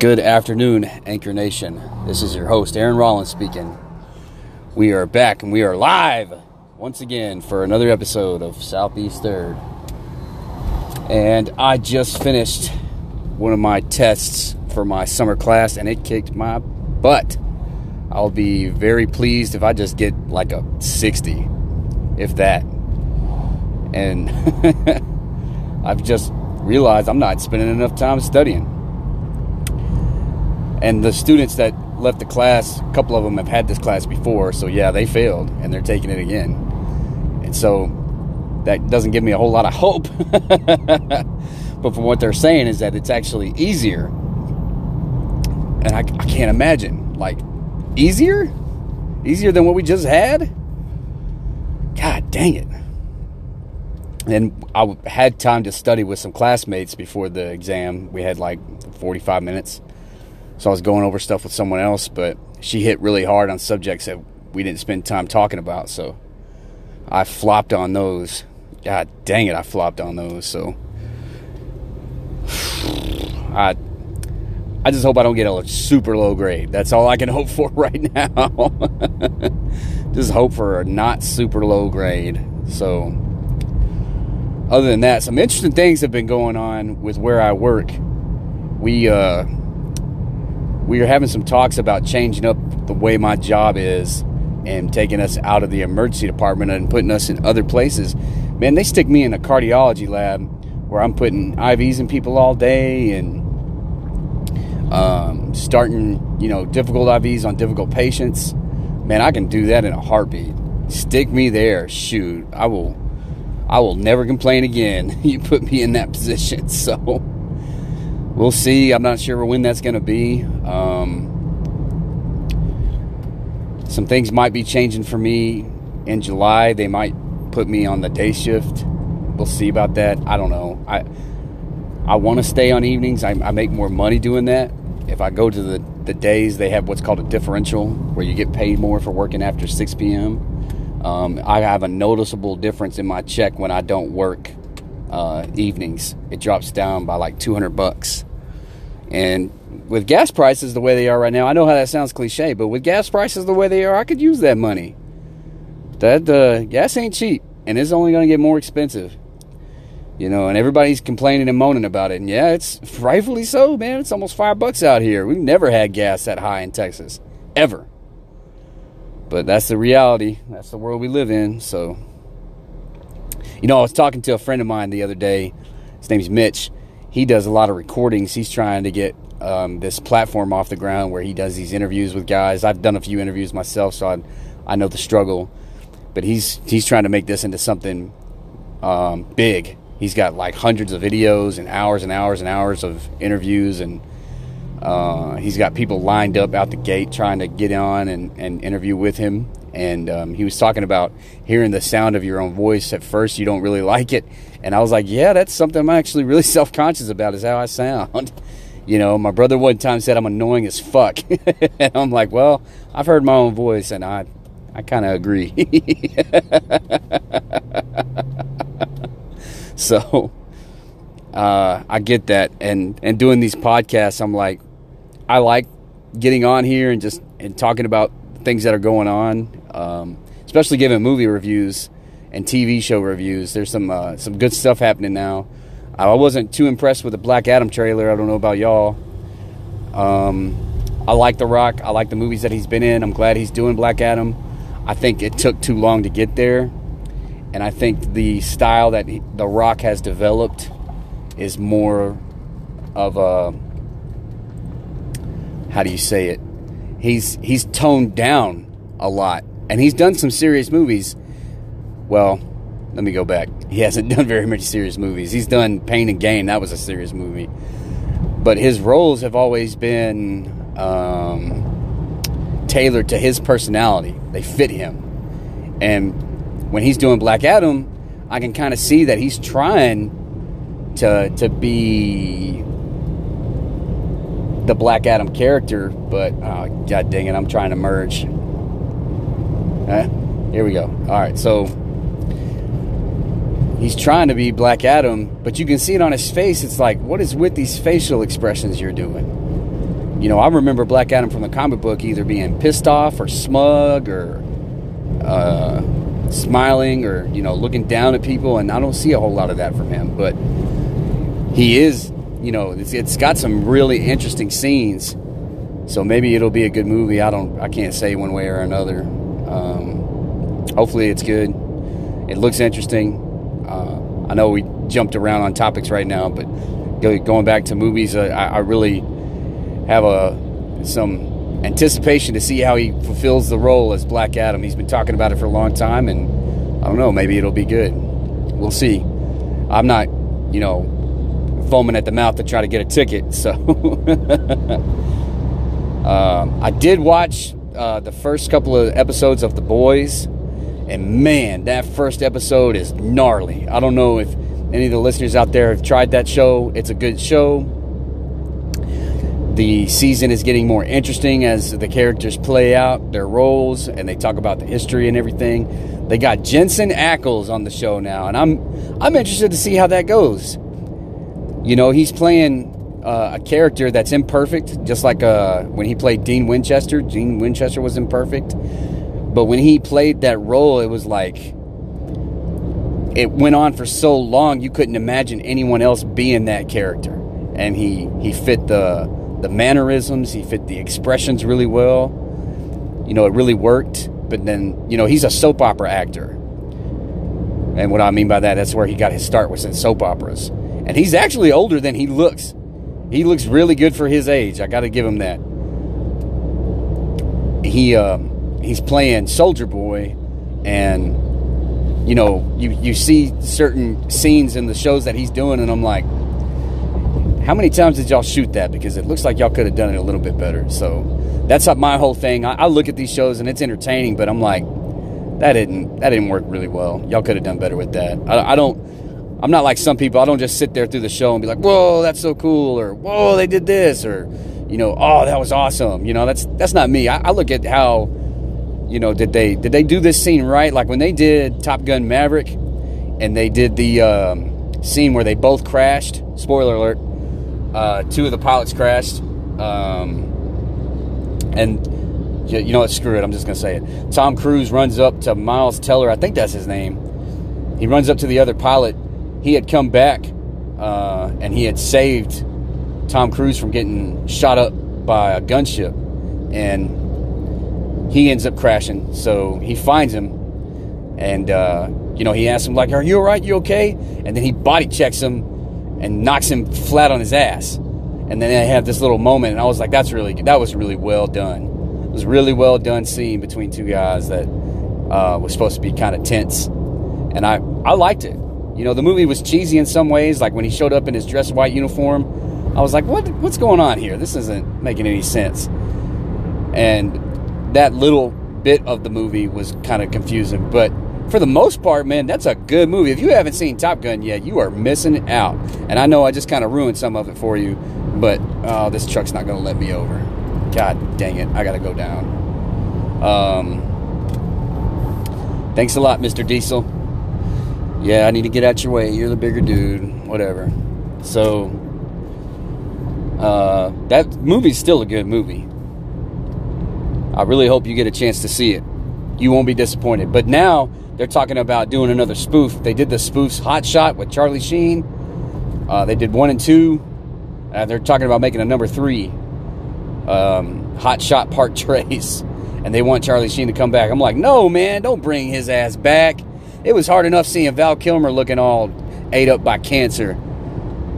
Good afternoon, Anchor Nation. This is your host, Aaron Rollins speaking. We are back and we are live once again for another episode of Southeast Third. And I just finished one of my tests for my summer class and it kicked my butt. I'll be very pleased if I just get like a 60, if that. And I've just realized I'm not spending enough time studying. And the students that left the class, a couple of them have had this class before, so yeah, they failed and they're taking it again. And so that doesn't give me a whole lot of hope. but from what they're saying is that it's actually easier. And I, I can't imagine. Like, easier? Easier than what we just had? God dang it. And I had time to study with some classmates before the exam. We had like 45 minutes. So I was going over stuff with someone else, but she hit really hard on subjects that we didn't spend time talking about. So I flopped on those. God dang it, I flopped on those. So I I just hope I don't get a super low grade. That's all I can hope for right now. just hope for a not super low grade. So other than that, some interesting things have been going on with where I work. We uh we are having some talks about changing up the way my job is and taking us out of the emergency department and putting us in other places. Man, they stick me in a cardiology lab where I'm putting IVs in people all day and um, starting, you know, difficult IVs on difficult patients. Man, I can do that in a heartbeat. Stick me there, shoot. I will I will never complain again. you put me in that position. So we'll see. I'm not sure when that's going to be. Um, some things might be changing for me in July. They might put me on the day shift. We'll see about that. I don't know. I I want to stay on evenings. I, I, make more money doing that. If I go to the, the days, they have what's called a differential, where you get paid more for working after 6 p.m. Um, I have a noticeable difference in my check when I don't work uh, evenings. It drops down by like 200 bucks. And with gas prices the way they are right now, I know how that sounds cliche, but with gas prices the way they are, I could use that money. That uh, gas ain't cheap, and it's only going to get more expensive. You know, and everybody's complaining and moaning about it. And yeah, it's rightfully so, man. It's almost five bucks out here. We've never had gas that high in Texas, ever. But that's the reality. That's the world we live in. So, you know, I was talking to a friend of mine the other day. His name's Mitch he does a lot of recordings. He's trying to get um, this platform off the ground where he does these interviews with guys. I've done a few interviews myself, so I, I know the struggle. But he's he's trying to make this into something um, big. He's got like hundreds of videos and hours and hours and hours of interviews, and uh, he's got people lined up out the gate trying to get on and, and interview with him. And um, he was talking about hearing the sound of your own voice. At first, you don't really like it, and I was like, yeah, that's something I'm actually really self conscious about is how I sound. You know, my brother one time said I'm annoying as fuck. and I'm like, well, I've heard my own voice and I I kind of agree. so uh, I get that and and doing these podcasts I'm like I like getting on here and just and talking about things that are going on um, especially giving movie reviews and TV show reviews. There's some uh, some good stuff happening now. I wasn't too impressed with the Black Adam trailer. I don't know about y'all. Um, I like The Rock. I like the movies that he's been in. I'm glad he's doing Black Adam. I think it took too long to get there, and I think the style that he, The Rock has developed is more of a how do you say it? He's he's toned down a lot, and he's done some serious movies well, let me go back. He hasn't done very many serious movies. He's done Pain and Gain. That was a serious movie. But his roles have always been um, tailored to his personality. They fit him. And when he's doing Black Adam, I can kind of see that he's trying to to be the Black Adam character, but oh, god dang it, I'm trying to merge. Uh, here we go. All right, so he's trying to be Black Adam, but you can see it on his face. It's like, what is with these facial expressions you're doing? you know, I remember Black Adam from the comic book either being pissed off or smug or uh, smiling or you know looking down at people, and I don't see a whole lot of that from him. But he is, you know, it's, it's got some really interesting scenes. So maybe it'll be a good movie. I don't, I can't say one way or another. Um, hopefully, it's good. It looks interesting. Uh, I know we jumped around on topics right now, but going back to movies, uh, I, I really have a some anticipation to see how he fulfills the role as Black Adam. He's been talking about it for a long time, and I don't know, maybe it'll be good. We'll see. I'm not, you know, foaming at the mouth to try to get a ticket, so. um, I did watch uh, the first couple of episodes of The Boys, and man, that first episode is gnarly. I don't know if any of the listeners out there have tried that show. It's a good show. The season is getting more interesting as the characters play out their roles and they talk about the history and everything. They got Jensen Ackles on the show now, and I'm I'm interested to see how that goes. You know, he's playing uh, a character that's imperfect, just like uh, when he played Dean Winchester. Dean Winchester was imperfect, but when he played that role, it was like it went on for so long you couldn't imagine anyone else being that character. And he he fit the the mannerisms he fit the expressions really well. You know it really worked. But then you know he's a soap opera actor. And what i mean by that that's where he got his start was in soap operas and he's actually older than he looks he looks really good for his age i gotta give him that he um, he's playing soldier boy and you know, you, you see certain scenes in the shows that he's doing, and I'm like, how many times did y'all shoot that? Because it looks like y'all could have done it a little bit better. So that's my whole thing. I, I look at these shows and it's entertaining, but I'm like, that didn't that didn't work really well. Y'all could have done better with that. I, I don't. I'm not like some people. I don't just sit there through the show and be like, "Whoa, that's so cool," or "Whoa, they did this," or you know, "Oh, that was awesome." You know, that's that's not me. I, I look at how you know, did they did they do this scene right? Like when they did Top Gun Maverick, and they did the um, scene where they both crashed. Spoiler alert: uh, two of the pilots crashed, um, and you know what? Screw it. I'm just gonna say it. Tom Cruise runs up to Miles Teller. I think that's his name. He runs up to the other pilot. He had come back, uh, and he had saved Tom Cruise from getting shot up by a gunship, and he ends up crashing. So he finds him, and uh, you know he asks him like, "Are you all right? You okay?" And then he body checks him and knocks him flat on his ass. And then they have this little moment, and I was like, "That's really that was really well done. It was really well done scene between two guys that uh, was supposed to be kind of tense, and I I liked it. You know, the movie was cheesy in some ways, like when he showed up in his dress white uniform. I was like, "What? What's going on here? This isn't making any sense." And that little bit of the movie was kind of confusing. But for the most part, man, that's a good movie. If you haven't seen Top Gun yet, you are missing out. And I know I just kind of ruined some of it for you, but uh, this truck's not going to let me over. God dang it, I got to go down. Um, thanks a lot, Mr. Diesel. Yeah, I need to get out your way. You're the bigger dude. Whatever. So, uh, that movie's still a good movie. I really hope you get a chance to see it. You won't be disappointed. But now they're talking about doing another spoof. They did the spoofs Hot Shot with Charlie Sheen. Uh, they did one and two. Uh, they're talking about making a number three um, Hot Shot Part Trace. And they want Charlie Sheen to come back. I'm like, no, man, don't bring his ass back. It was hard enough seeing Val Kilmer looking all ate up by cancer.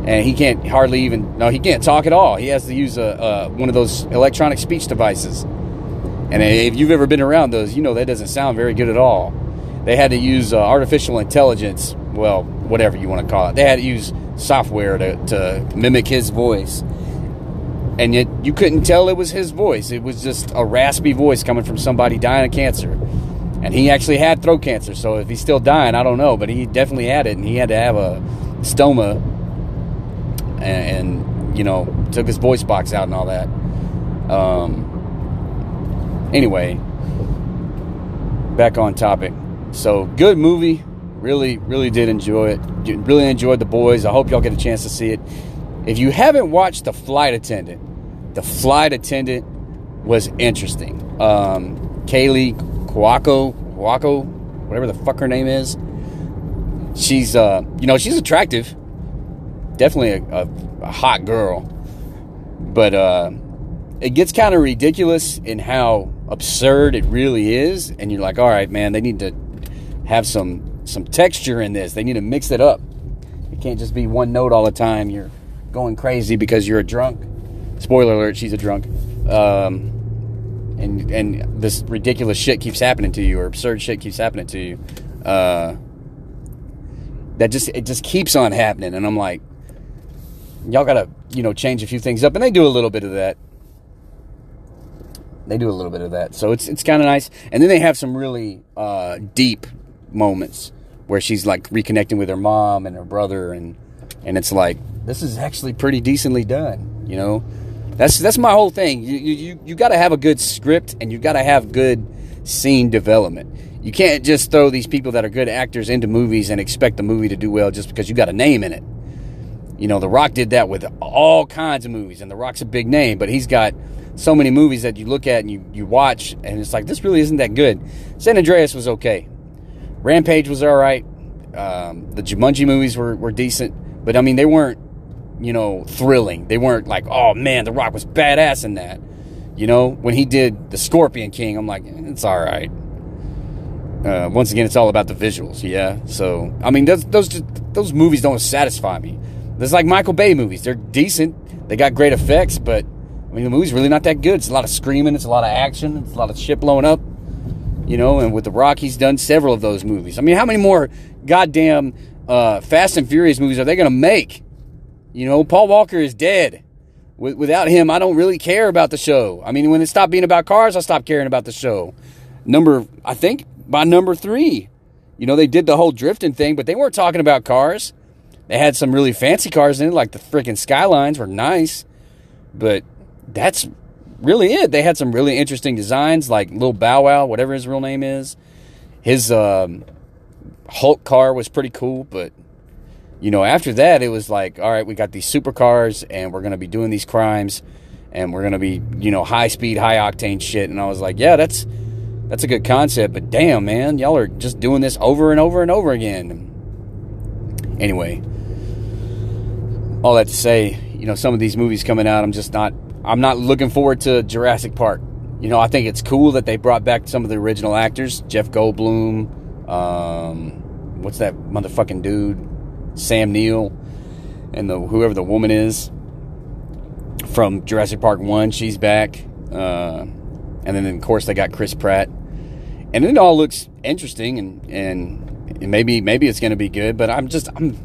And he can't hardly even, no, he can't talk at all. He has to use a, a one of those electronic speech devices. And if you've ever been around those, you know that doesn't sound very good at all. They had to use uh, artificial intelligence, well, whatever you want to call it. They had to use software to, to mimic his voice. And yet you couldn't tell it was his voice. It was just a raspy voice coming from somebody dying of cancer. And he actually had throat cancer, so if he's still dying, I don't know, but he definitely had it, and he had to have a stoma, and, and you know, took his voice box out and all that. Um, Anyway, back on topic. So, good movie. Really, really did enjoy it. Really enjoyed The Boys. I hope y'all get a chance to see it. If you haven't watched The Flight Attendant, The flight attendant was interesting. Um, Kaley Cuoco, Cuoco, whatever the fuck her name is. She's, uh, you know, she's attractive. Definitely a, a, a hot girl. But uh, it gets kind of ridiculous in how absurd it really is. And you're like, all right, man, they need to have some some texture in this. They need to mix it up. It can't just be one note all the time. You're going crazy because you're a drunk. Spoiler alert: she's a drunk. Um, and and this ridiculous shit keeps happening to you, or absurd shit keeps happening to you. Uh, that just it just keeps on happening, and I'm like, y'all gotta you know change a few things up, and they do a little bit of that. They do a little bit of that, so it's it's kind of nice. And then they have some really uh, deep moments where she's like reconnecting with her mom and her brother, and and it's like this is actually pretty decently done, you know. That's that's my whole thing. You you you got to have a good script and you got to have good scene development. You can't just throw these people that are good actors into movies and expect the movie to do well just because you got a name in it. You know, The Rock did that with all kinds of movies, and The Rock's a big name, but he's got so many movies that you look at and you, you watch, and it's like, this really isn't that good. San Andreas was okay. Rampage was all right. Um, the Jumanji movies were, were decent, but I mean, they weren't, you know, thrilling. They weren't like, oh man, The Rock was badass in that. You know, when he did The Scorpion King, I'm like, it's all right. Uh, once again, it's all about the visuals, yeah. So, I mean, those those those movies don't satisfy me. There's like Michael Bay movies; they're decent, they got great effects, but I mean, the movie's really not that good. It's a lot of screaming, it's a lot of action, it's a lot of shit blowing up, you know. And with The Rock, he's done several of those movies. I mean, how many more goddamn uh, Fast and Furious movies are they going to make? You know, Paul Walker is dead. Without him, I don't really care about the show. I mean, when it stopped being about cars, I stopped caring about the show. Number, I think by number three. You know, they did the whole drifting thing, but they weren't talking about cars. They had some really fancy cars in it, like the freaking Skylines were nice, but that's really it. They had some really interesting designs, like Little Bow Wow, whatever his real name is. His um, Hulk car was pretty cool, but you know, after that, it was like, all right, we got these supercars, and we're going to be doing these crimes, and we're going to be, you know, high speed, high octane shit. And I was like, yeah, that's that's a good concept, but damn, man, y'all are just doing this over and over and over again. Anyway, all that to say, you know, some of these movies coming out, I'm just not, I'm not looking forward to Jurassic Park. You know, I think it's cool that they brought back some of the original actors, Jeff Goldblum, um, what's that motherfucking dude, Sam Neill, and the whoever the woman is from Jurassic Park One, she's back. Uh, and then of course they got Chris Pratt. And it all looks interesting and and maybe maybe it's going to be good but i'm just i'm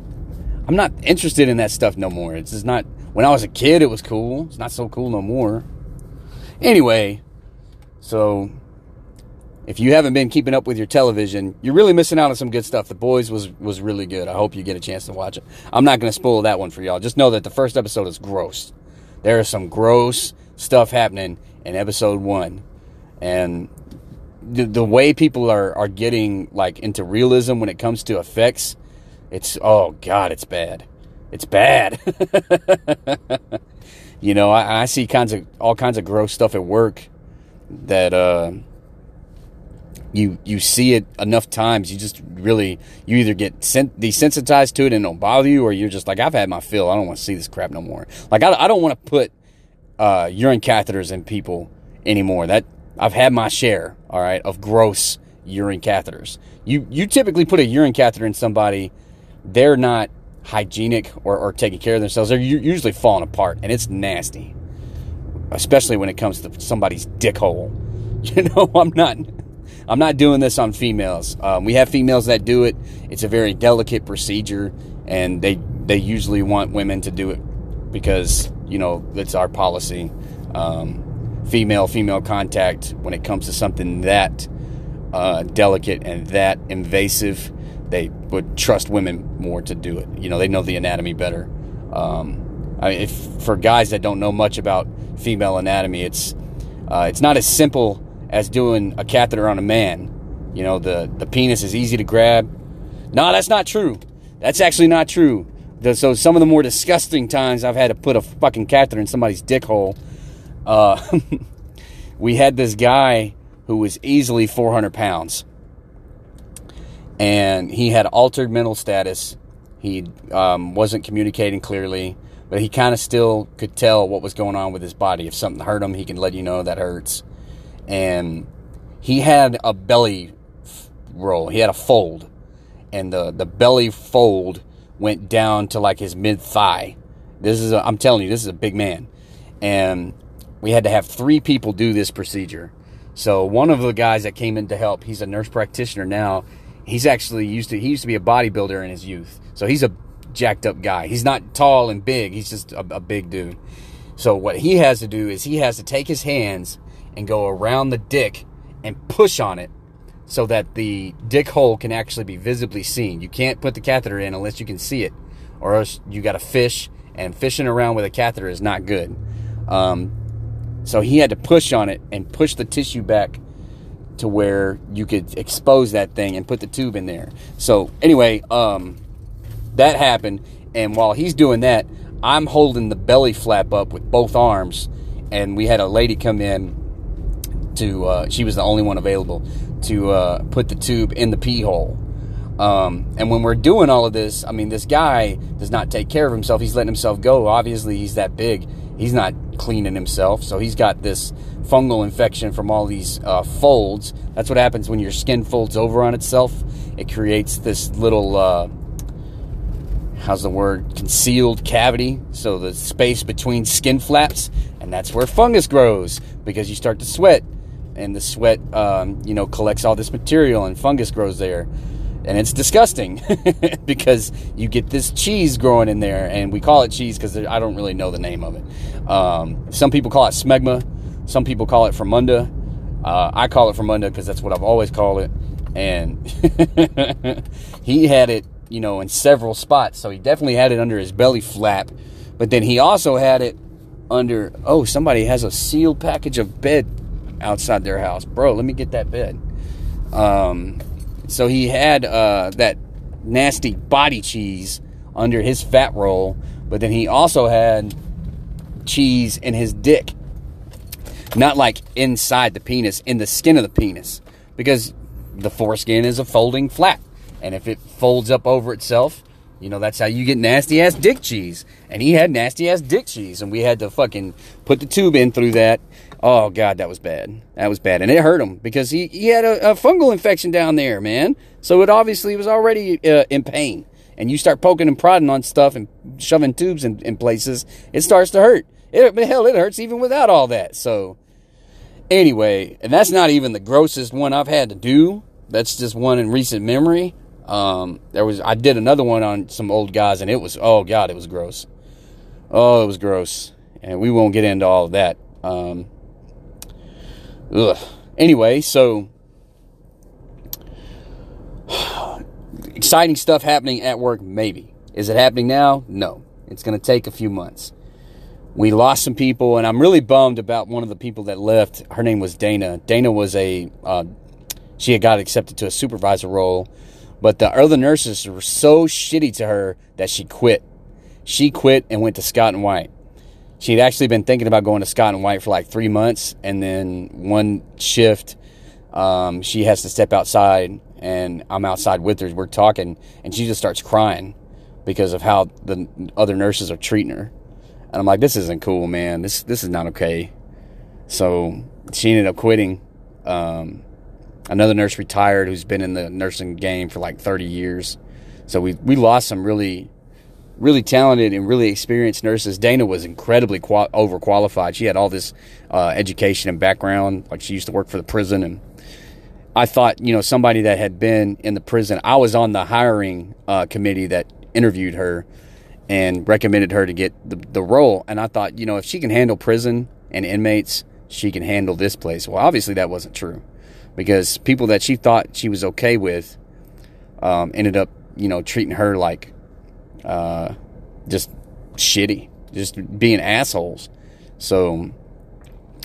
i'm not interested in that stuff no more. It's just not when i was a kid it was cool. It's not so cool no more. Anyway so if you haven't been keeping up with your television you're really missing out on some good stuff. The boys was was really good. I hope you get a chance to watch it. I'm not going to spoil that one for y'all. Just know that the first episode is gross. There is some gross stuff happening in episode one. And the, the way people are, are getting like into realism when it comes to effects, it's oh god, it's bad. It's bad. you know, I, I, see kinds of all kinds of gross stuff at work that uh, you you see it enough times, you just really you either get desensitized to it and don't bother you, or you're just like, I've had my fill. I don't want to see this crap no more. Like I, I don't want to put uh, urine catheters in people anymore. That I've had my share, all right, of gross urine catheters. You you typically put a urine catheter in somebody, they're not hygienic or, or taking care of themselves. They're usually falling apart, and it's nasty, especially when it comes to somebody's dick hole. You know, I'm not. I'm not doing this on females. Um, we have females that do it. It's a very delicate procedure, and they they usually want women to do it because you know it's our policy. Um, female female contact when it comes to something that uh, delicate and that invasive. They would trust women more to do it. You know, they know the anatomy better. Um, I mean, if for guys that don't know much about female anatomy, it's uh, it's not as simple as doing a catheter on a man. You know, the the penis is easy to grab. No, that's not true. That's actually not true. The, so some of the more disgusting times I've had to put a fucking catheter in somebody's dick hole Uh, we had this guy who was easily 400 pounds, and he had altered mental status. He um, wasn't communicating clearly, but he kind of still could tell what was going on with his body. If something hurt him, he can let you know that hurts. And he had a belly roll. He had a fold, and the the belly fold went down to like his mid thigh. This is, I'm telling you, this is a big man, and we had to have three people do this procedure. So one of the guys that came in to help, he's a nurse practitioner now. He's actually used to he used to be a bodybuilder in his youth, so he's a jacked up guy. He's not tall and big. He's just a, a big dude. So what he has to do is he has to take his hands and go around the dick and push on it so that the dick hole can actually be visibly seen. You can't put the catheter in unless you can see it, or else you got to fish, and fishing around with a catheter is not good. Um, so he had to push on it and push the tissue back to where you could expose that thing and put the tube in there. So anyway, um, that happened, and while he's doing that, I'm holding the belly flap up with both arms, and we had a lady come in to. Uh, she was the only one available to uh, put the tube in the pee hole. Um, and when we're doing all of this, I mean, this guy does not take care of himself. He's letting himself go. Obviously, he's that big. He's not cleaning himself. So he's got this fungal infection from all these uh, folds. That's what happens when your skin folds over on itself. It creates this little, uh, how's the word, concealed cavity. So the space between skin flaps. And that's where fungus grows because you start to sweat and the sweat, um, you know, collects all this material and fungus grows there. And it's disgusting because you get this cheese growing in there, and we call it cheese because I don't really know the name of it. Um, some people call it smegma, some people call it fromunda. Uh, I call it fromunda because that's what I've always called it. And he had it, you know, in several spots, so he definitely had it under his belly flap. But then he also had it under. Oh, somebody has a sealed package of bed outside their house. Bro, let me get that bed. Um, so he had uh, that nasty body cheese under his fat roll, but then he also had cheese in his dick. Not like inside the penis, in the skin of the penis. Because the foreskin is a folding flap. And if it folds up over itself, you know, that's how you get nasty ass dick cheese. And he had nasty ass dick cheese. And we had to fucking put the tube in through that Oh God, that was bad. That was bad, and it hurt him because he he had a, a fungal infection down there, man. So it obviously was already uh, in pain. And you start poking and prodding on stuff and shoving tubes in, in places, it starts to hurt. It, hell, it hurts even without all that. So anyway, and that's not even the grossest one I've had to do. That's just one in recent memory. Um, there was I did another one on some old guys, and it was oh god, it was gross. Oh, it was gross, and we won't get into all of that. Um, Ugh. Anyway, so exciting stuff happening at work, maybe. Is it happening now? No. It's going to take a few months. We lost some people, and I'm really bummed about one of the people that left. Her name was Dana. Dana was a, uh, she had got accepted to a supervisor role, but the other nurses were so shitty to her that she quit. She quit and went to Scott and White she'd actually been thinking about going to Scott and White for like three months, and then one shift, um, she has to step outside, and I'm outside with her. We're talking, and she just starts crying because of how the other nurses are treating her. And I'm like, this isn't cool, man. This this is not okay. So she ended up quitting. Um, another nurse retired who's been in the nursing game for like 30 years. So we we lost some really really talented and really experienced nurses. Dana was incredibly qual- overqualified. She had all this uh, education and background, like she used to work for the prison. And I thought, you know, somebody that had been in the prison. I was on the hiring uh, committee that interviewed her and recommended her to get the, the role. And I thought, you know, if she can handle prison and inmates, she can handle this place. Well, obviously that wasn't true because people that she thought she was okay with um, ended up, you know, treating her like uh, just shitty, just being assholes. So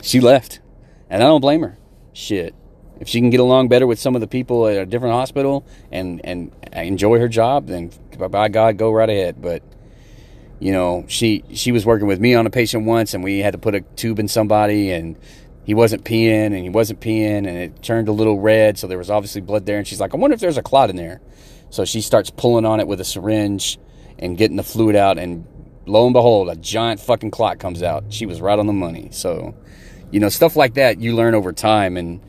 she left, and I don't blame her. Shit, if she can get along better with some of the people at a different hospital and and enjoy her job, then by God, go right ahead. But you know, she she was working with me on a patient once, and we had to put a tube in somebody, and he wasn't peeing, and he wasn't peeing, and it turned a little red, so there was obviously blood there. And she's like, I wonder if there's a clot in there. So she starts pulling on it with a syringe and getting the fluid out, and lo and behold, a giant fucking clot comes out. She was right on the money. So, you know, stuff like that you learn over time, and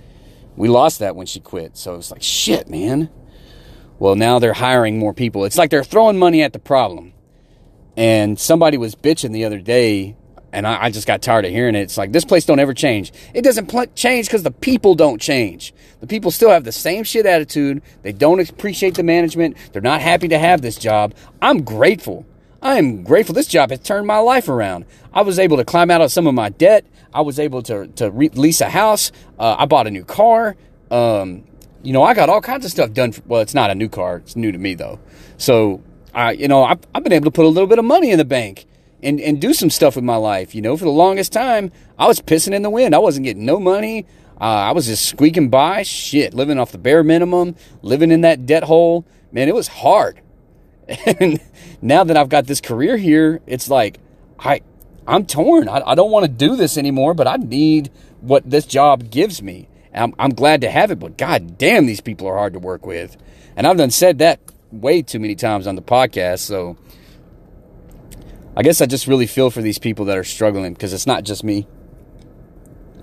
we lost that when she quit. So it's like, shit, man. Well, now they're hiring more people. It's like they're throwing money at the problem. And somebody was bitching the other day, and I, I just got tired of hearing it. It's like, this place don't ever change. It doesn't pl- change because the people don't change. The people still have the same shit attitude. They don't appreciate the management. They're not happy to have this job. I'm grateful. I am grateful. This job has turned my life around. I was able to climb out of some of my debt. I was able to, to re- lease a house. Uh, I bought a new car. Um, you know, I got all kinds of stuff done. For, well, it's not a new car. It's new to me though. So I, you know, I've, I've been able to put a little bit of money in the bank and, and do some stuff with my life. You know, for the longest time, I was pissing in the wind. I wasn't getting no money. Uh, I was just squeaking by. Shit, living off the bare minimum, living in that debt hole. Man, it was hard. And now that I've got this career here, it's like I, I'm torn. I, I don't want to do this anymore, but I need what this job gives me. I'm, I'm glad to have it, but god damn, these people are hard to work with. And I've done said that way too many times on the podcast. So I guess I just really feel for these people that are struggling because it's not just me.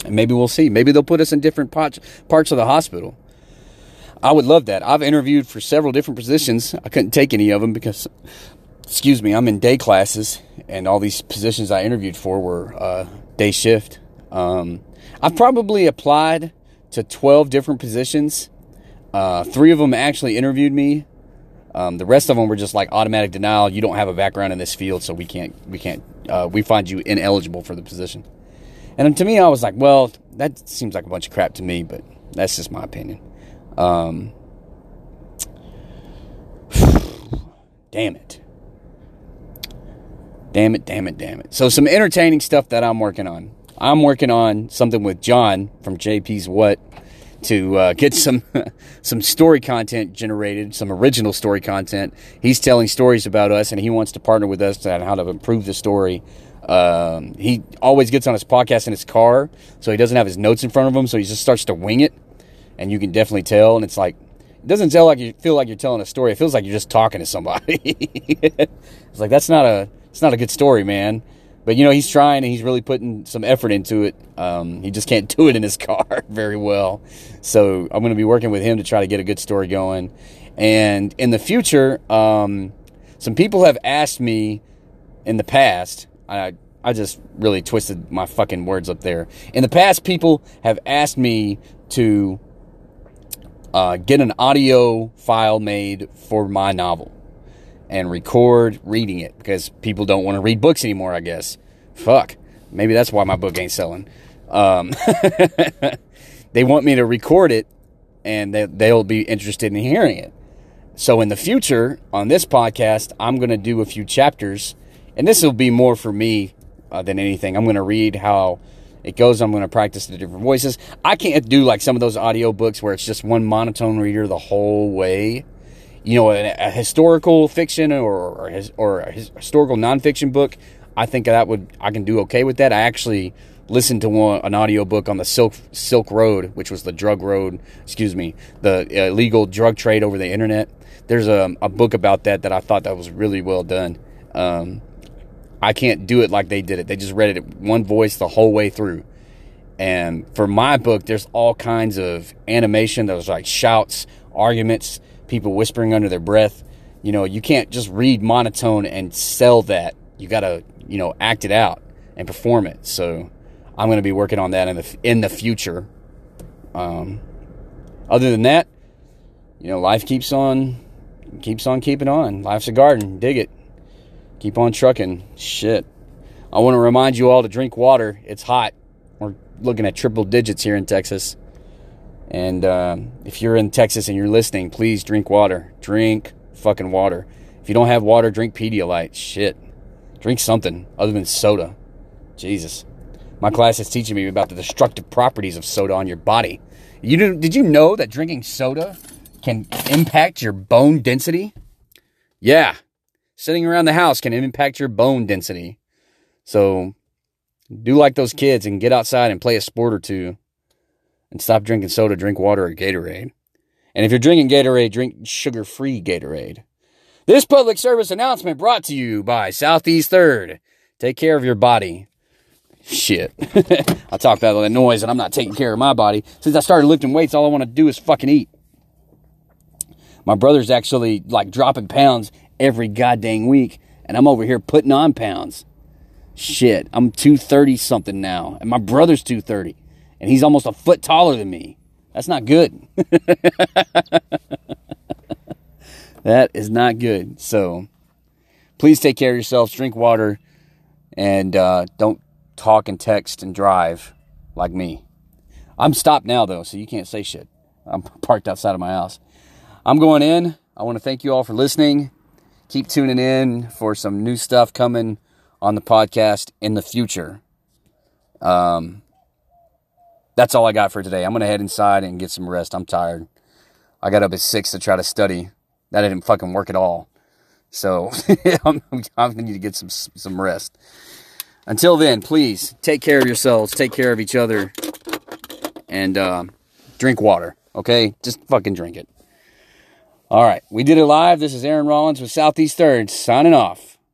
And maybe we'll see. Maybe they'll put us in different parts parts of the hospital. I would love that. I've interviewed for several different positions. I couldn't take any of them because, excuse me, I'm in day classes, and all these positions I interviewed for were uh, day shift. Um, I've probably applied to 12 different positions. Uh, three of them actually interviewed me. Um, the rest of them were just like automatic denial. You don't have a background in this field, so we can't, we can't, uh, we find you ineligible for the position. And to me, I was like, well, that seems like a bunch of crap to me, but that's just my opinion. Um, damn it. Damn it, damn it, damn it. So, some entertaining stuff that I'm working on. I'm working on something with John from JP's What to uh, get some some story content generated, some original story content. He's telling stories about us, and he wants to partner with us on how to improve the story. Um, he always gets on his podcast in his car, so he doesn't have his notes in front of him, so he just starts to wing it, and you can definitely tell. And it's like it doesn't tell like you feel like you're telling a story. It feels like you're just talking to somebody. it's like that's not a it's not a good story, man. But you know he's trying and he's really putting some effort into it. Um, he just can't do it in his car very well. So I'm going to be working with him to try to get a good story going. And in the future, um, some people have asked me in the past. I I just really twisted my fucking words up there. In the past, people have asked me to uh, get an audio file made for my novel and record reading it because people don't want to read books anymore, I guess. Fuck. Maybe that's why my book ain't selling. Um, they want me to record it and they, they'll be interested in hearing it. So in the future, on this podcast, I'm going to do a few chapters, and this will be more for me uh, than anything. I'm going to read how it goes. I'm going to practice the different voices. I can't do like some of those audio books where it's just one monotone reader the whole way you know, a, a historical fiction or or, his, or a historical nonfiction book, I think that would I can do okay with that. I actually listened to one, an audio book on the Silk Silk Road, which was the drug road, excuse me, the illegal drug trade over the internet. There's a, a book about that that I thought that was really well done. Um, I can't do it like they did it. They just read it one voice the whole way through. And for my book, there's all kinds of animation. There's like shouts, arguments, people whispering under their breath. You know, you can't just read monotone and sell that. You got to, you know, act it out and perform it. So I'm going to be working on that in the in the future. Um, other than that, you know, life keeps on keeps on keeping on. Life's a garden. Dig it. Keep on trucking. Shit. I want to remind you all to drink water. It's hot. We're looking at triple digits here in Texas. And uh, if you're in Texas and you're listening, please drink water. Drink fucking water. If you don't have water, drink Pedialyte. Shit. Drink something other than soda. Jesus. My class is teaching me about the destructive properties of soda on your body. You did, did you know that drinking soda can impact your bone density? Yeah. sitting around the house can impact your bone density. So do like those kids and get outside and play a sport or two and stop drinking soda, drink water or Gatorade. And if you're drinking Gatorade, drink sugar free Gatorade. This public service announcement brought to you by Southeast Third. Take care of your body. Shit. I talk about all that noise and I'm not taking care of my body. Since I started lifting weights, all I want to do is fucking eat. My brother's actually like dropping pounds every goddamn week, and I'm over here putting on pounds. Shit, I'm 230 something now, and my brother's 230, and he's almost a foot taller than me. That's not good. that is not good. So please take care of yourselves, drink water, and uh, don't talk and text and drive like me. I'm stopped now, though, so you can't say shit. I'm parked outside of my house. I'm going in. I want to thank you all for listening. Keep tuning in for some new stuff coming on the podcast in the future. Um, that's all I got for today. I'm going to head inside and get some rest. I'm tired. I got up at six to try to study. That didn't fucking work at all. So I'm, I'm going to need to get some some rest. Until then, please take care of yourselves, take care of each other, and uh, drink water. Okay, just fucking drink it. All right, we did it live. This is Aaron Rollins with Southeast Third signing off.